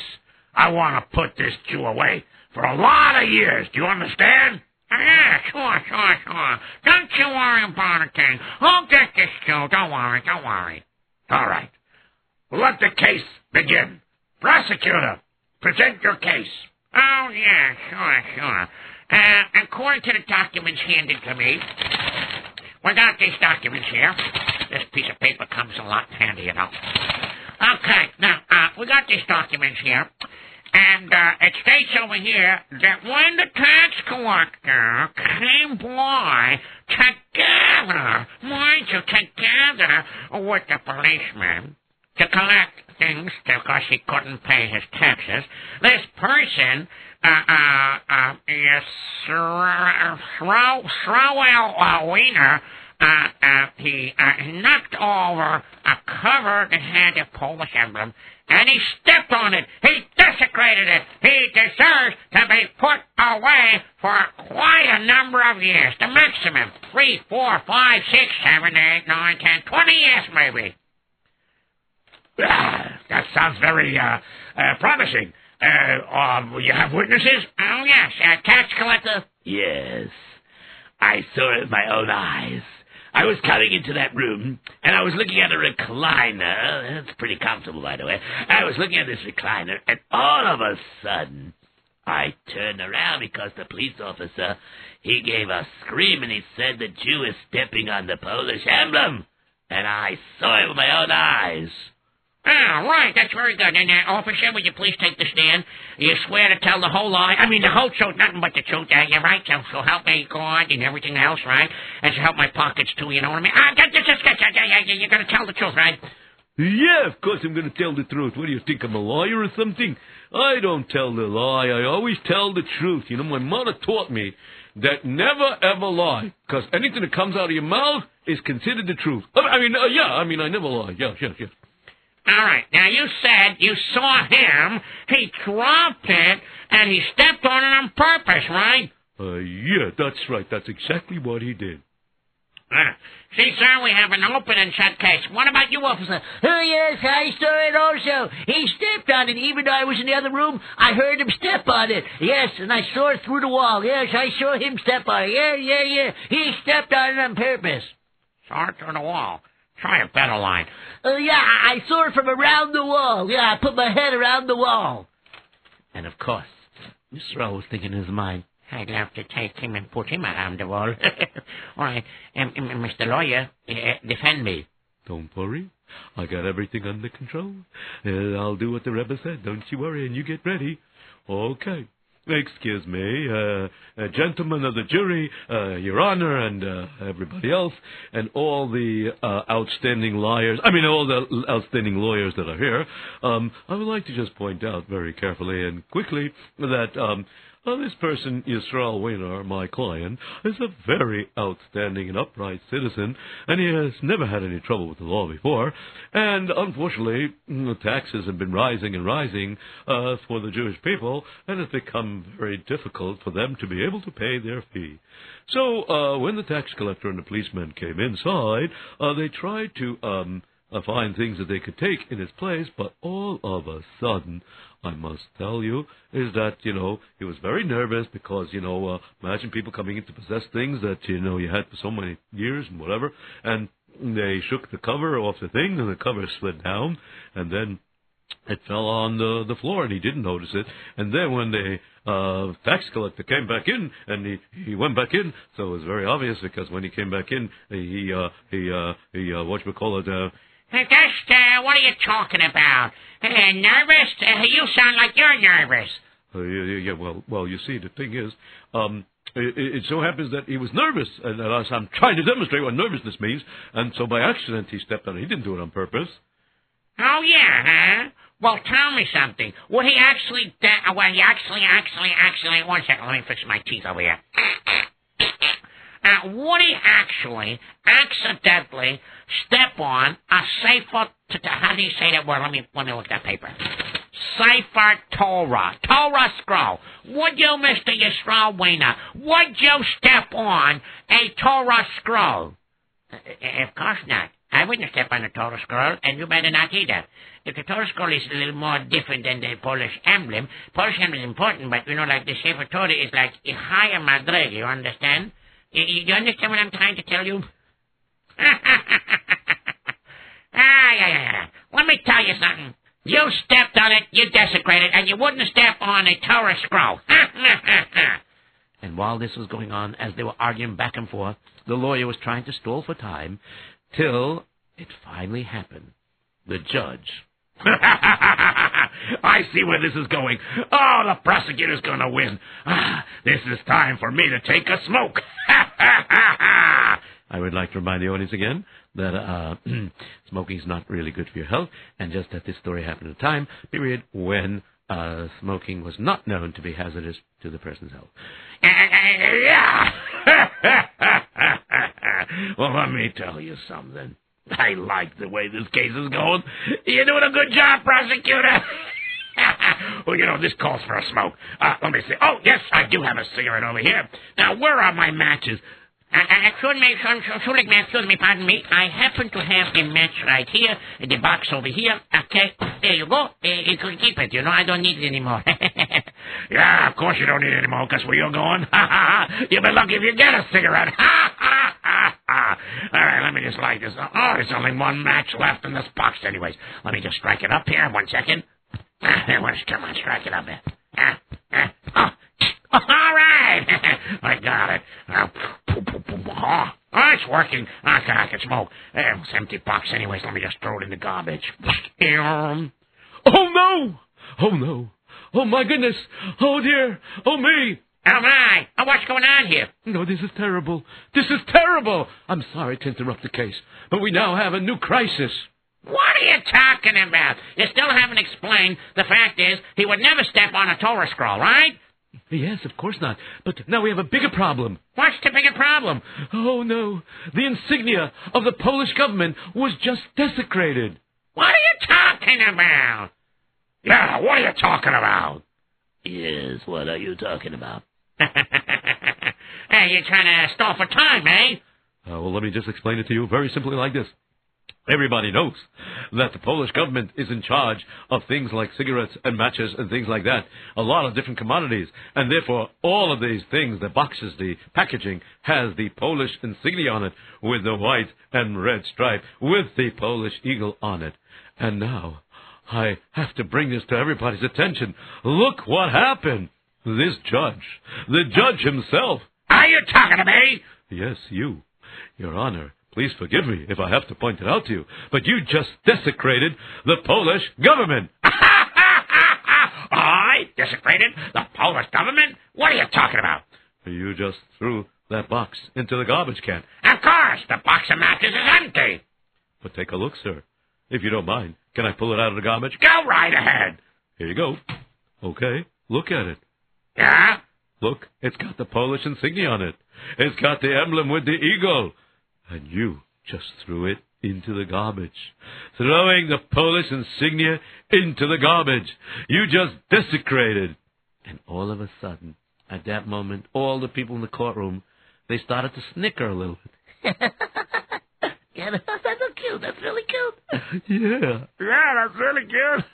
I want to put this Jew away for a lot of years. Do you understand? Yeah, sure, sure, sure. Don't you worry about a thing. I'll get this Jew. Don't worry, don't worry. All right. Let the case begin. Prosecutor, present your case. Oh, yeah, sure, sure. Uh, according to the documents handed to me, we got these documents here. This piece of paper comes a lot handy, you know. Okay, now, uh, we got these documents here. And uh, it states over here that when the tax collector came by together, mind you, together with the policeman to collect things because he couldn't pay his taxes, this person, uh, uh, uh, yes, Srowell uh, Wiener, uh, uh, he uh, knocked over a cover that had a Polish emblem, and he stepped on it. He desecrated it. He deserves to be put away for quite a number of years. The maximum. Three, four, five, six, seven, eight, nine, ten, twenty years maybe. Ah, that sounds very uh, uh. Uh, you have witnesses? Oh, yes. Uh, tax collector? Yes. I saw it with my own eyes. I was coming into that room, and I was looking at a recliner. It's pretty comfortable, by the way. I was looking at this recliner, and all of a sudden, I turned around because the police officer, he gave a scream, and he said the Jew is stepping on the Polish emblem. And I saw it with my own eyes. Ah, right. That's very good. And, uh, officer, would you please take the stand? You swear to tell the whole lie? I mean, the whole truth, nothing but the truth. Uh, you're right. So, so help me God and everything else, right? And so help my pockets, too, you know what I mean? Ah, that, this is good. Yeah, yeah, yeah, You're going to tell the truth, right? Yeah, of course I'm going to tell the truth. What do you think, I'm a liar or something? I don't tell the lie. I always tell the truth. You know, my mother taught me that never ever lie, because anything that comes out of your mouth is considered the truth. I mean, uh, yeah, I mean, I never lie. Yeah, yeah, yeah. All right. Now, you said you saw him, he dropped it, and he stepped on it on purpose, right? Uh, yeah, that's right. That's exactly what he did. Ah. See, sir, we have an open and shut case. What about you, officer? Oh, yes, I saw it also. He stepped on it. Even though I was in the other room, I heard him step on it. Yes, and I saw it through the wall. Yes, I saw him step on it. Yeah, yeah, yeah. He stepped on it on purpose. Saw it through the wall. Try a better line. Oh, yeah, I saw it from around the wall. Yeah, I put my head around the wall. And of course, Mr. Rowe was thinking in his mind, I'd love to take him and put him around the wall. All right, um, um, Mr. Lawyer, uh, defend me. Don't worry. I got everything under control. Uh, I'll do what the Rebbe said. Don't you worry, and you get ready. Okay. Excuse me, uh, uh, gentlemen of the jury, uh, Your Honor, and uh, everybody else, and all the uh, outstanding liars, I mean, all the outstanding lawyers that are here, um, I would like to just point out very carefully and quickly that um, Uh, this person, Yisrael Weiner, my client, is a very outstanding and upright citizen, and he has never had any trouble with the law before. And unfortunately, mm, the taxes have been rising and rising uh, for the Jewish people, and it's become very difficult for them to be able to pay their fee. So, uh, when the tax collector and the policeman came inside, uh, they tried to um, uh, find things that they could take in its place, but all of a sudden, I must tell you, is that, you know, he was very nervous because, you know, uh, imagine people coming in to possess things that, you know, you had for so many years and whatever, and they shook the cover off the thing, and the cover slid down, and then it fell on the the floor and he didn't notice it. And then when the uh, tax collector came back in and he he went back in, so it was very obvious because when he came back in, he uh, he uh, he uh, what you call it. Uh, Just, uh, what are you talking about? Uh, nervous? Uh, you sound like you're nervous. uh, yeah, yeah, well, well, you see, the thing is, um, it, it so happens that he was nervous, and as I'm trying to demonstrate what nervousness means, and so by accident he stepped on it. He didn't do it on purpose. Oh, yeah, huh? Well, tell me something. Would he actually, da- well, he actually, actually, actually, one second, let me fix my teeth over here. Uh, would he actually accidentally step on a Sefer, how do you say that word? Let me, let me look at that paper. Sefer Torah, Torah scroll. Would you, Mr. Yisrael Weiner, would you step on a Torah scroll? Of course not. I wouldn't step on a Torah scroll, and you better not either. If the Torah scroll is a little more different than the Polish emblem, Polish emblem is important, but you know, like the Sefer Torah is like a higher madrig, you understand? You you understand what I'm trying to tell you? Ah, yeah, yeah, yeah. Let me tell you something. You stepped on it, you desecrated, it, and you wouldn't step on a Torah scroll. And while this was going on, as they were arguing back and forth, the lawyer was trying to stall for time till it finally happened. The judge. I see where this is going. Oh, the prosecutor's going to win. Ah, this is time for me to take a smoke. I would like to remind the audience again that uh, smoking is not really good for your health, and just that this story happened at a time period when uh, smoking was not known to be hazardous to the person's health. well, let me tell you something. I like the way this case is going. You're doing a good job, prosecutor. well, you know, this calls for a smoke. Uh, let me see. Oh, yes, I do have a cigarette over here. Now, where are my matches? Excuse me, excuse me, pardon me. I happen to have a match right here, the box over here. Okay, there you go. Uh, you can keep it, you know, I don't need it anymore. Yeah, of course you don't need it more, because where you're going, you'll be lucky if you get a cigarette. All right, let me just light this. Oh, there's only one match left in this box anyways. Let me just strike it up here. One second. Come on, strike it up oh, all right. I got it. Oh, it's working. I can, I can smoke. Eh, It's empty box anyways. Let me just throw it in the garbage. Oh no! Oh no! Oh my goodness! Oh dear! Oh me! oh my, oh, what's going on here? No, this is terrible. This is terrible. I'm sorry to interrupt the case, but we now have a new crisis. What are you talking about? You still haven't explained. The fact is, he would never step on a Torah scroll, right? Yes, of course not. But now we have a bigger problem. What's the bigger problem? Oh no! The insignia of the Polish government was just desecrated. What are you talking about? yeah, what are you talking about? Yes, what are you talking about? hey, you're trying to stall for time, eh? Uh, well, let me just explain it to you very simply like this. Everybody knows that the Polish government is in charge of things like cigarettes and matches and things like that, a lot of different commodities, and therefore all of these things, the boxes, the packaging, has the Polish insignia on it with the white and red stripe with the Polish eagle on it. And now I have to bring this to everybody's attention. Look what happened. This judge, the judge himself, Are you talking to me? Yes, you. Your Honor, please forgive me if I have to point it out to you, but you just desecrated the Polish government. I desecrated the Polish government? What are you talking about? You just threw that box into the garbage can. Of course, the box of matches is empty. But take a look, sir. If you don't mind, can I pull it out of the garbage? Go right ahead. Here you go. Okay, look at it. Yeah? Look, it's got the Polish insignia on it. It's got the emblem with the eagle. And you just threw it into the garbage. Throwing the Polish insignia into the garbage. You just desecrated. And all of a sudden, at that moment, all the people in the courtroom, they started to snicker a little bit. yeah, that's so cute. That's really cute. yeah. Yeah, that's really good.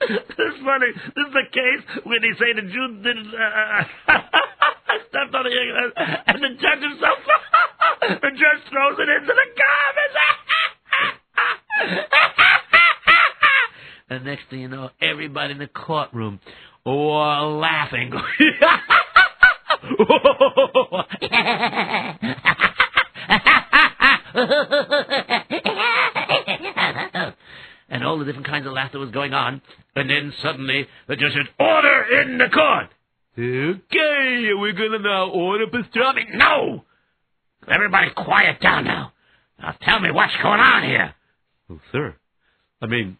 it's funny. This is the case when they say the Jew did uh, stepped on the egg, and the judge himself, the judge throws it into the garbage. And next thing you know, everybody in the courtroom were laughing. and all the different kinds of laughter was going on. And then suddenly the judge said, Order in the court! Okay, we're gonna now order pastrami. no! Everybody quiet down now. Now tell me what's going on here. Well, sir, I mean,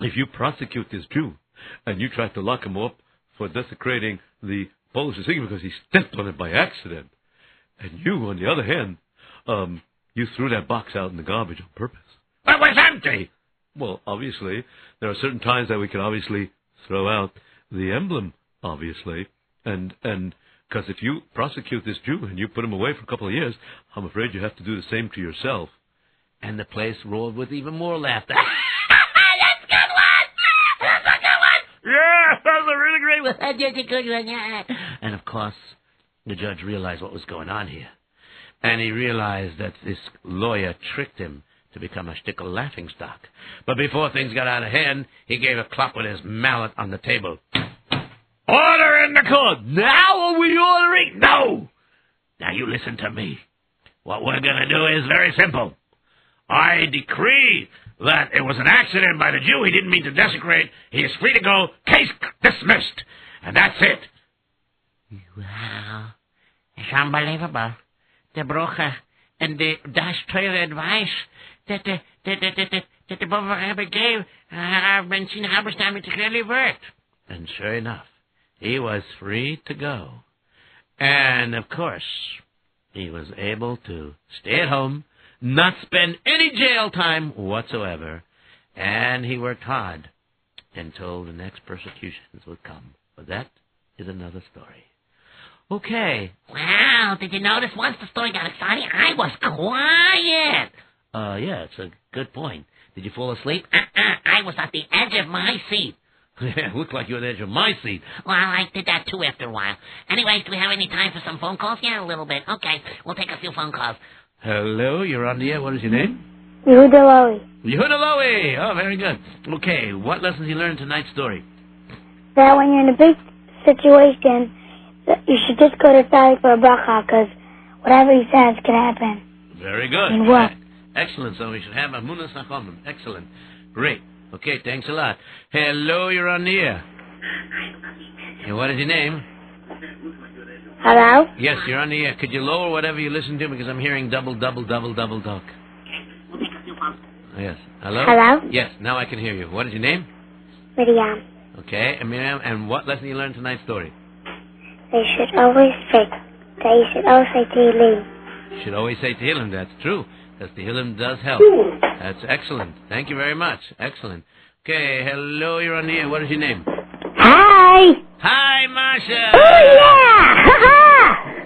if you prosecute this Jew and you try to lock him up for desecrating the Polish insignia because he stepped on it by accident, and you, on the other hand, um, you threw that box out in the garbage on purpose. It was empty. Well, obviously, there are certain times that we can obviously throw out the emblem, obviously, and and because if you prosecute this Jew and you put him away for a couple of years, I'm afraid you have to do the same to yourself. And the place roared with even more laughter. That's a good one! That's a good one! Yeah, that was a really great one. That's a good one, yeah. And of course, the judge realized what was going on here. And he realized that this lawyer tricked him to become a stickle laughing stock. But before things got out of hand, he gave a clap with his mallet on the table. Order in the court. Now are we ordering? No. Now you listen to me. What we're going to do is very simple. I decree that it was an accident by the Jew. He didn't mean to desecrate. He is free to go. Case dismissed. And that's it. Wow. It's unbelievable. The brocha and the das teure advice that the, that the, that the, that the Bobov Rebbe gave uh, Ben Tzion Halberstam, it really worked. And sure enough, he was free to go. And of course, he was able to stay at home, not spend any jail time whatsoever, and he worked hard until the next persecutions would come. But that is another story. Okay. Wow, did you notice once the story got exciting, I was quiet. Uh, yeah, it's a good point. Did you fall asleep? Uh-uh, I was at the edge of my seat. Yeah, looked like you were on the edge of my seat. Well, I did that too after a while. Anyways, do we have any time for some phone calls? Yeah, a little bit. Okay, we'll take a few phone calls. Hello, you're on the air. What is your name? Yehuda Lowy. Yehuda Lowy. Oh, very good. Okay, what lessons you learned in tonight's story? That when you're in a big situation, you should just go to Sally for a bracha, because whatever he says can happen. Very good. And what? Excellent. So we should have Emunas Chachomim. Excellent. Great. Okay, thanks a lot. Hello, you're on the air. And what is your name? Hello? Yes, you're on the air. Could you lower whatever you listen to because I'm hearing double, double, double, double talk. Yes. Hello? Hello? Yes, now I can hear you. What is your name? Miriam. Okay, and Miriam, and what lesson you learned tonight's story? They should always say, they should always say Tehillim. You should always say Tehillim. That's true. Because the Tehillim does help. That's excellent. Thank you very much. Excellent. Okay, hello, you're on the air. What is your name? Hi! Hi, Masha. Oh, yeah!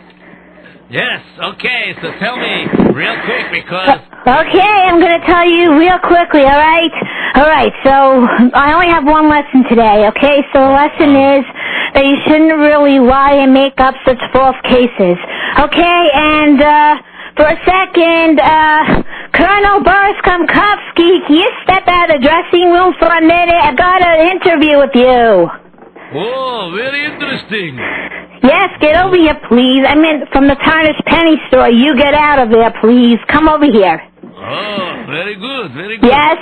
Yes, okay, so tell me real quick because Okay, I'm going to tell you real quickly, all right? All right, so I only have one lesson today, okay? So the lesson is that you shouldn't really lie and make up such false cases, okay? And, uh, for a second, uh, Colonel Boris Komkovsky, can you step out of the dressing room for a minute? I got an interview with you. Oh, very interesting. Yes, get over here, please. I mean, from the tarnished penny store. You get out of there, please. Come over here. Oh, very good, very good. Yes,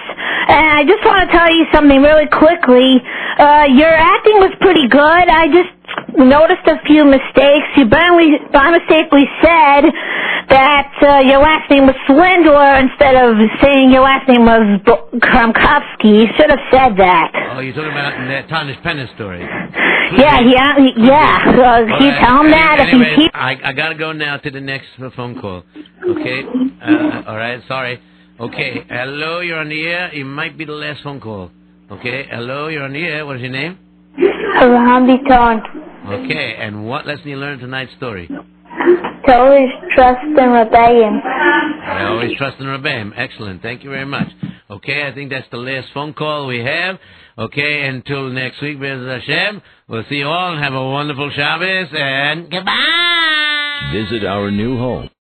and I just want to tell you something really quickly. Uh, your acting was pretty good. I just noticed a few mistakes. You barely, by mistakenly said that uh, your last name was Swindler instead of saying your last name was B-. You should have said that. oh, you're talking about that Tanish Pennis story. Yeah, yeah, yeah. So All you right. tell him that if anyways, he. I, I gotta go now to the next phone call. Okay? Uh, all right, sorry. Okay, hello, you're on the air. It might be the last phone call. Okay, hello, you're on the air. What's your name? Rambiton. Okay, and what lesson you learned tonight's story? To always trust and rebellion. I always trust in Rebbeim. Excellent. Thank you very much. Okay, I think that's the last phone call we have. Okay, until next week, Bezrat Hashem. We'll see you all and have a wonderful Shabbos and Goodbye. Visit our new home